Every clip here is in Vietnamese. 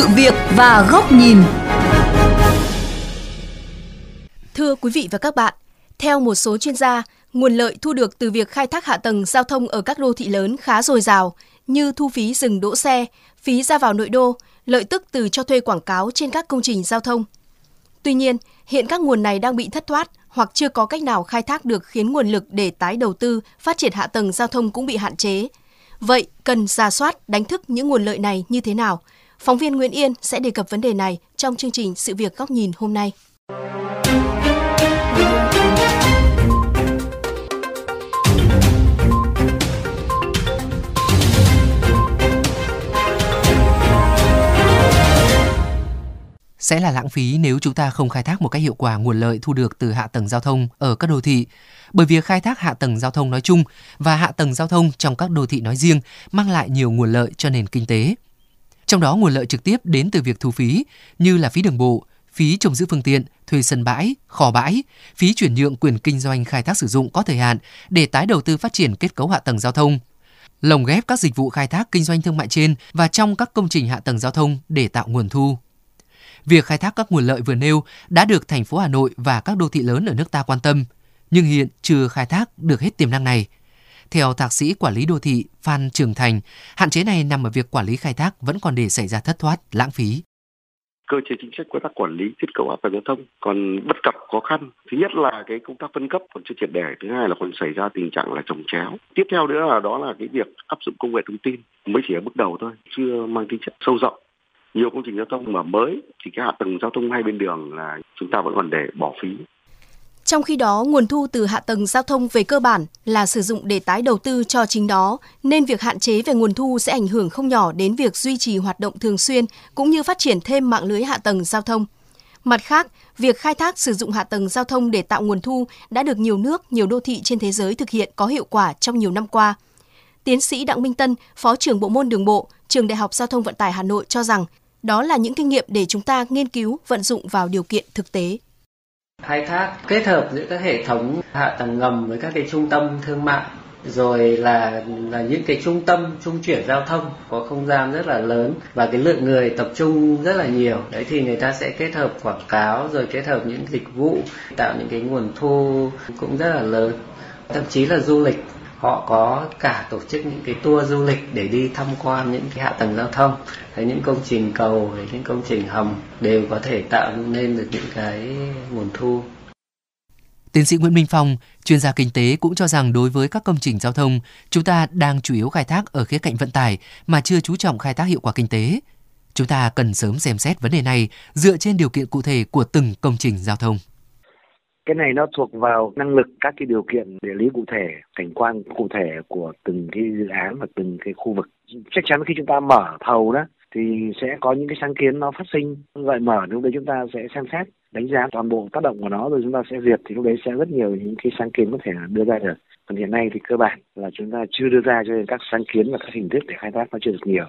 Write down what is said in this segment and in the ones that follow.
sự việc và góc nhìn. Thưa quý vị và các bạn, theo một số chuyên gia, nguồn lợi thu được từ việc khai thác hạ tầng giao thông ở các đô thị lớn khá dồi dào như thu phí dừng đỗ xe, phí ra vào nội đô, lợi tức từ cho thuê quảng cáo trên các công trình giao thông. Tuy nhiên, hiện các nguồn này đang bị thất thoát hoặc chưa có cách nào khai thác được khiến nguồn lực để tái đầu tư, phát triển hạ tầng giao thông cũng bị hạn chế. Vậy, cần ra soát, đánh thức những nguồn lợi này như thế nào? Phóng viên Nguyễn Yên sẽ đề cập vấn đề này trong chương trình Sự việc góc nhìn hôm nay. sẽ là lãng phí nếu chúng ta không khai thác một cách hiệu quả nguồn lợi thu được từ hạ tầng giao thông ở các đô thị. Bởi việc khai thác hạ tầng giao thông nói chung và hạ tầng giao thông trong các đô thị nói riêng mang lại nhiều nguồn lợi cho nền kinh tế. Trong đó nguồn lợi trực tiếp đến từ việc thu phí như là phí đường bộ, phí trông giữ phương tiện, thuê sân bãi, kho bãi, phí chuyển nhượng quyền kinh doanh khai thác sử dụng có thời hạn để tái đầu tư phát triển kết cấu hạ tầng giao thông, lồng ghép các dịch vụ khai thác kinh doanh thương mại trên và trong các công trình hạ tầng giao thông để tạo nguồn thu. Việc khai thác các nguồn lợi vừa nêu đã được thành phố Hà Nội và các đô thị lớn ở nước ta quan tâm, nhưng hiện chưa khai thác được hết tiềm năng này. Theo thạc sĩ quản lý đô thị Phan Trường Thành, hạn chế này nằm ở việc quản lý khai thác vẫn còn để xảy ra thất thoát, lãng phí. Cơ chế chính sách công tác quản lý kết cấu hạ tầng giao thông còn bất cập khó khăn. Thứ nhất là cái công tác phân cấp còn chưa triệt để thứ hai là còn xảy ra tình trạng là trồng chéo. Tiếp theo nữa là đó là cái việc áp dụng công nghệ thông tin mới chỉ ở bước đầu thôi chưa mang tính chất sâu rộng. Nhiều công trình giao thông mà mới thì cái hạ tầng giao thông hai bên đường là chúng ta vẫn còn để bỏ phí trong khi đó, nguồn thu từ hạ tầng giao thông về cơ bản là sử dụng để tái đầu tư cho chính đó, nên việc hạn chế về nguồn thu sẽ ảnh hưởng không nhỏ đến việc duy trì hoạt động thường xuyên cũng như phát triển thêm mạng lưới hạ tầng giao thông. Mặt khác, việc khai thác sử dụng hạ tầng giao thông để tạo nguồn thu đã được nhiều nước, nhiều đô thị trên thế giới thực hiện có hiệu quả trong nhiều năm qua. Tiến sĩ Đặng Minh Tân, Phó trưởng Bộ môn Đường bộ, Trường Đại học Giao thông Vận tải Hà Nội cho rằng đó là những kinh nghiệm để chúng ta nghiên cứu vận dụng vào điều kiện thực tế khai thác, kết hợp giữa các hệ thống hạ tầng ngầm với các cái trung tâm thương mại, rồi là là những cái trung tâm trung chuyển giao thông có không gian rất là lớn và cái lượng người tập trung rất là nhiều. Đấy thì người ta sẽ kết hợp quảng cáo, rồi kết hợp những dịch vụ, tạo những cái nguồn thu cũng rất là lớn. Thậm chí là du lịch họ có cả tổ chức những cái tour du lịch để đi tham quan những cái hạ tầng giao thông. Hay những công trình cầu hay những công trình hầm đều có thể tạo nên được những cái nguồn thu. Tiến sĩ Nguyễn Minh Phong, chuyên gia kinh tế cũng cho rằng đối với các công trình giao thông, chúng ta đang chủ yếu khai thác ở khía cạnh vận tải mà chưa chú trọng khai thác hiệu quả kinh tế. Chúng ta cần sớm xem xét vấn đề này dựa trên điều kiện cụ thể của từng công trình giao thông cái này nó thuộc vào năng lực các cái điều kiện địa lý cụ thể cảnh quan cụ thể của từng cái dự án và từng cái khu vực. Chắc chắn khi chúng ta mở thầu đó thì sẽ có những cái sáng kiến nó phát sinh. Gợi mở lúc đấy chúng ta sẽ xem xét đánh giá toàn bộ tác động của nó rồi chúng ta sẽ duyệt thì lúc đấy sẽ rất nhiều những cái sáng kiến có thể đưa ra được. Còn hiện nay thì cơ bản là chúng ta chưa đưa ra cho nên các sáng kiến và các hình thức để khai thác nó chưa được nhiều.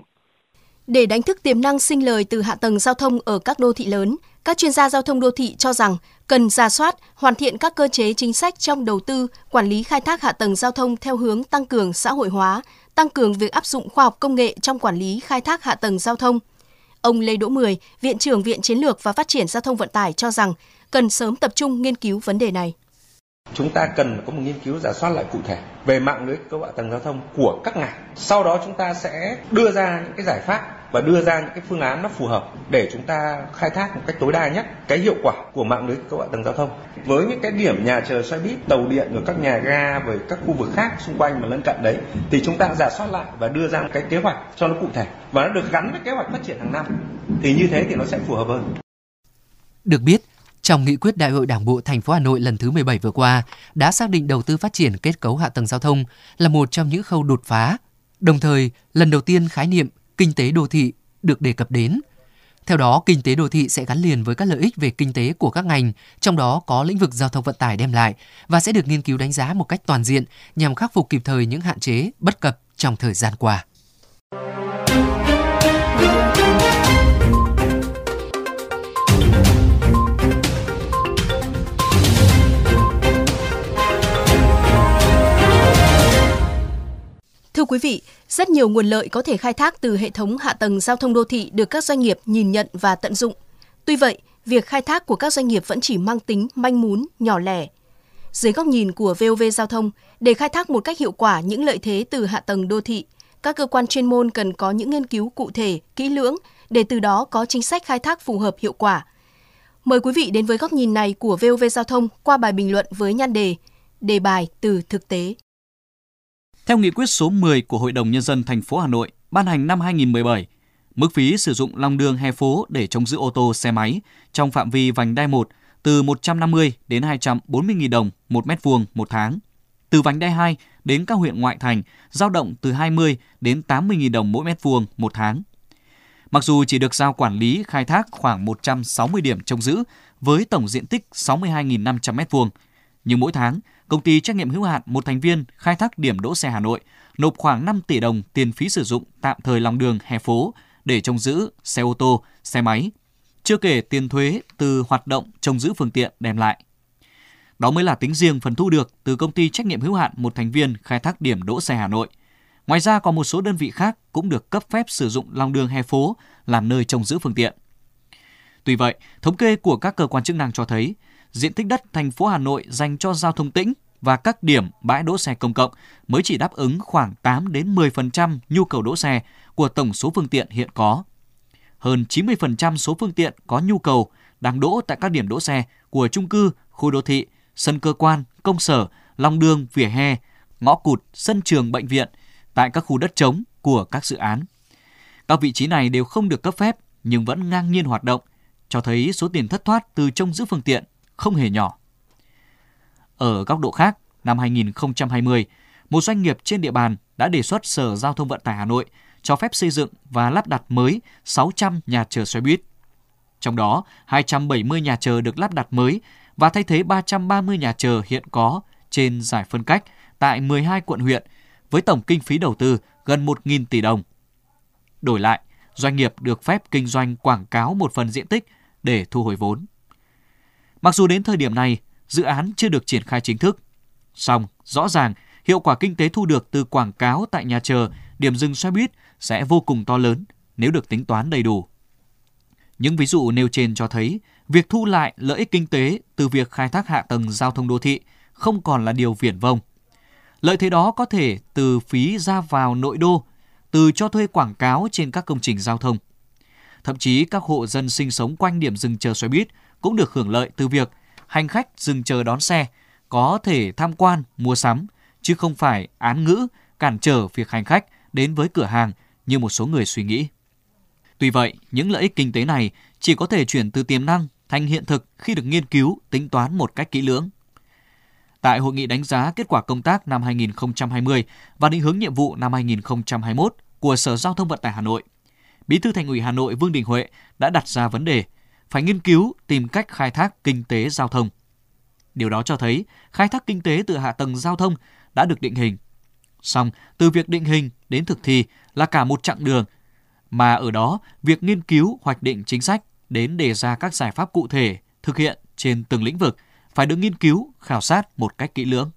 Để đánh thức tiềm năng sinh lời từ hạ tầng giao thông ở các đô thị lớn, các chuyên gia giao thông đô thị cho rằng cần ra soát, hoàn thiện các cơ chế chính sách trong đầu tư, quản lý khai thác hạ tầng giao thông theo hướng tăng cường xã hội hóa, tăng cường việc áp dụng khoa học công nghệ trong quản lý khai thác hạ tầng giao thông. Ông Lê Đỗ Mười, Viện trưởng Viện Chiến lược và Phát triển Giao thông Vận tải cho rằng cần sớm tập trung nghiên cứu vấn đề này. Chúng ta cần có một nghiên cứu giả soát lại cụ thể về mạng lưới cơ hạ tầng giao thông của các ngành. Sau đó chúng ta sẽ đưa ra những cái giải pháp và đưa ra những cái phương án nó phù hợp để chúng ta khai thác một cách tối đa nhất cái hiệu quả của mạng lưới cơ hạ tầng giao thông. Với những cái điểm nhà chờ xe buýt tàu điện ở các nhà ga với các khu vực khác xung quanh mà lân cận đấy thì chúng ta giả soát lại và đưa ra một cái kế hoạch cho nó cụ thể. Và nó được gắn với kế hoạch phát triển hàng năm. Thì như thế thì nó sẽ phù hợp hơn. Được biết, trong nghị quyết Đại hội Đảng bộ thành phố Hà Nội lần thứ 17 vừa qua đã xác định đầu tư phát triển kết cấu hạ tầng giao thông là một trong những khâu đột phá. Đồng thời, lần đầu tiên khái niệm kinh tế đô thị được đề cập đến. Theo đó, kinh tế đô thị sẽ gắn liền với các lợi ích về kinh tế của các ngành, trong đó có lĩnh vực giao thông vận tải đem lại và sẽ được nghiên cứu đánh giá một cách toàn diện nhằm khắc phục kịp thời những hạn chế, bất cập trong thời gian qua. Quý vị, rất nhiều nguồn lợi có thể khai thác từ hệ thống hạ tầng giao thông đô thị được các doanh nghiệp nhìn nhận và tận dụng. Tuy vậy, việc khai thác của các doanh nghiệp vẫn chỉ mang tính manh mún, nhỏ lẻ. Dưới góc nhìn của VOV Giao thông, để khai thác một cách hiệu quả những lợi thế từ hạ tầng đô thị, các cơ quan chuyên môn cần có những nghiên cứu cụ thể, kỹ lưỡng để từ đó có chính sách khai thác phù hợp hiệu quả. Mời quý vị đến với góc nhìn này của VOV Giao thông qua bài bình luận với nhan đề Đề bài từ thực tế. Theo nghị quyết số 10 của Hội đồng Nhân dân thành phố Hà Nội ban hành năm 2017, mức phí sử dụng lòng đường hè phố để trông giữ ô tô xe máy trong phạm vi vành đai 1 từ 150 đến 240 000 đồng một mét vuông một tháng. Từ vành đai 2 đến các huyện ngoại thành giao động từ 20 đến 80 000 đồng mỗi mét vuông một tháng. Mặc dù chỉ được giao quản lý khai thác khoảng 160 điểm trông giữ với tổng diện tích 62.500 m2, nhưng mỗi tháng công ty trách nhiệm hữu hạn một thành viên khai thác điểm đỗ xe Hà Nội nộp khoảng 5 tỷ đồng tiền phí sử dụng tạm thời lòng đường hè phố để trông giữ xe ô tô, xe máy, chưa kể tiền thuế từ hoạt động trông giữ phương tiện đem lại. Đó mới là tính riêng phần thu được từ công ty trách nhiệm hữu hạn một thành viên khai thác điểm đỗ xe Hà Nội. Ngoài ra còn một số đơn vị khác cũng được cấp phép sử dụng lòng đường hè phố làm nơi trông giữ phương tiện. Tuy vậy, thống kê của các cơ quan chức năng cho thấy diện tích đất thành phố Hà Nội dành cho giao thông tĩnh và các điểm bãi đỗ xe công cộng mới chỉ đáp ứng khoảng 8 đến 10% nhu cầu đỗ xe của tổng số phương tiện hiện có. Hơn 90% số phương tiện có nhu cầu đang đỗ tại các điểm đỗ xe của trung cư, khu đô thị, sân cơ quan, công sở, lòng đường, vỉa hè, ngõ cụt, sân trường bệnh viện tại các khu đất trống của các dự án. Các vị trí này đều không được cấp phép nhưng vẫn ngang nhiên hoạt động, cho thấy số tiền thất thoát từ trông giữ phương tiện không hề nhỏ. Ở góc độ khác, năm 2020, một doanh nghiệp trên địa bàn đã đề xuất Sở Giao thông Vận tải Hà Nội cho phép xây dựng và lắp đặt mới 600 nhà chờ xe buýt. Trong đó, 270 nhà chờ được lắp đặt mới và thay thế 330 nhà chờ hiện có trên giải phân cách tại 12 quận huyện với tổng kinh phí đầu tư gần 1.000 tỷ đồng. Đổi lại, doanh nghiệp được phép kinh doanh quảng cáo một phần diện tích để thu hồi vốn. Mặc dù đến thời điểm này, dự án chưa được triển khai chính thức, song rõ ràng hiệu quả kinh tế thu được từ quảng cáo tại nhà chờ, điểm dừng xe buýt sẽ vô cùng to lớn nếu được tính toán đầy đủ. Những ví dụ nêu trên cho thấy việc thu lại lợi ích kinh tế từ việc khai thác hạ tầng giao thông đô thị không còn là điều viển vông. Lợi thế đó có thể từ phí ra vào nội đô, từ cho thuê quảng cáo trên các công trình giao thông. Thậm chí các hộ dân sinh sống quanh điểm dừng chờ xe buýt cũng được hưởng lợi từ việc hành khách dừng chờ đón xe có thể tham quan, mua sắm, chứ không phải án ngữ cản trở việc hành khách đến với cửa hàng như một số người suy nghĩ. Tuy vậy, những lợi ích kinh tế này chỉ có thể chuyển từ tiềm năng thành hiện thực khi được nghiên cứu, tính toán một cách kỹ lưỡng. Tại hội nghị đánh giá kết quả công tác năm 2020 và định hướng nhiệm vụ năm 2021 của Sở Giao thông Vận tải Hà Nội, Bí thư Thành ủy Hà Nội Vương Đình Huệ đã đặt ra vấn đề phải nghiên cứu tìm cách khai thác kinh tế giao thông. Điều đó cho thấy khai thác kinh tế từ hạ tầng giao thông đã được định hình. Song, từ việc định hình đến thực thi là cả một chặng đường, mà ở đó việc nghiên cứu hoạch định chính sách đến đề ra các giải pháp cụ thể thực hiện trên từng lĩnh vực phải được nghiên cứu, khảo sát một cách kỹ lưỡng.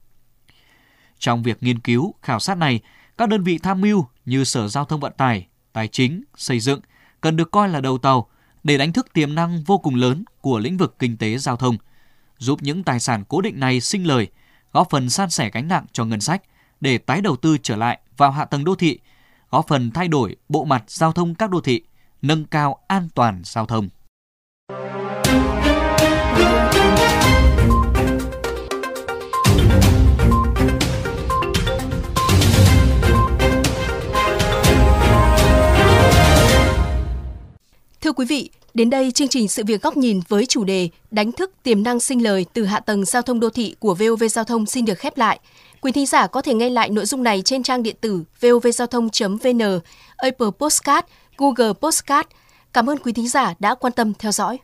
Trong việc nghiên cứu, khảo sát này, các đơn vị tham mưu như Sở Giao thông Vận tải, Tài chính, Xây dựng cần được coi là đầu tàu để đánh thức tiềm năng vô cùng lớn của lĩnh vực kinh tế giao thông, giúp những tài sản cố định này sinh lời, góp phần san sẻ gánh nặng cho ngân sách để tái đầu tư trở lại vào hạ tầng đô thị, góp phần thay đổi bộ mặt giao thông các đô thị, nâng cao an toàn giao thông. Quý vị, đến đây chương trình Sự việc góc nhìn với chủ đề Đánh thức tiềm năng sinh lời từ hạ tầng giao thông đô thị của VOV Giao thông xin được khép lại. Quý thính giả có thể nghe lại nội dung này trên trang điện tử vovgiao thông.vn, Apple Postcard, Google Postcard. Cảm ơn quý thính giả đã quan tâm theo dõi.